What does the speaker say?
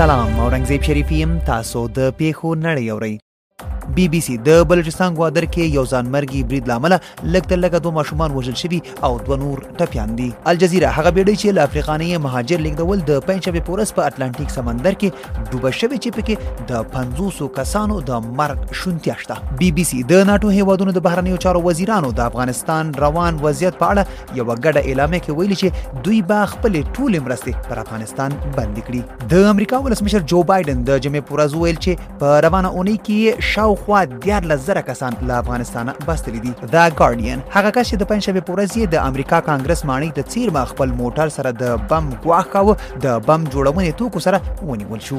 سلام اورنګزیب شریفی يم تاسو د پیښو نړۍ اورئ بي بي سي د بلوچستان ګوادر کې یو ځانمرګي برید لامل لږ تر لږه دوه ماشومان وژل شوي او دوه نور ټپیان دي الجزیره هغه بیړۍ چې له افریقا نه مهاجر لیږدول د پنځشنبې په ورځ په اتلانتیک سمندر کې ډوبه شوې چې پکې د 500 کسانو د مرګ شونتیا شته بي بي سي د ناتو هیوادونو د بهرنیو چارو وزیرانو د افغانستان روان وضعیت په اړه یو غډه اعلامیه کې ویلي چې دوی به خپل ټول مرستې پر افغانستان بند کړي د امریکا ولسمشر جو بایدن د جمعې پر ورځ ویل چې په روانه اونۍ کې شاوخوا 14000 کسان له افغانستان بستلي دي دا ګارډین هغه کس چې د پنځشنبه پر ورځ د امریکا کانګرس ماڼۍ د څیرمه خپل موټر سره د بم ګواښ کاوه د بم جوړونې توکو سره ونیول شو.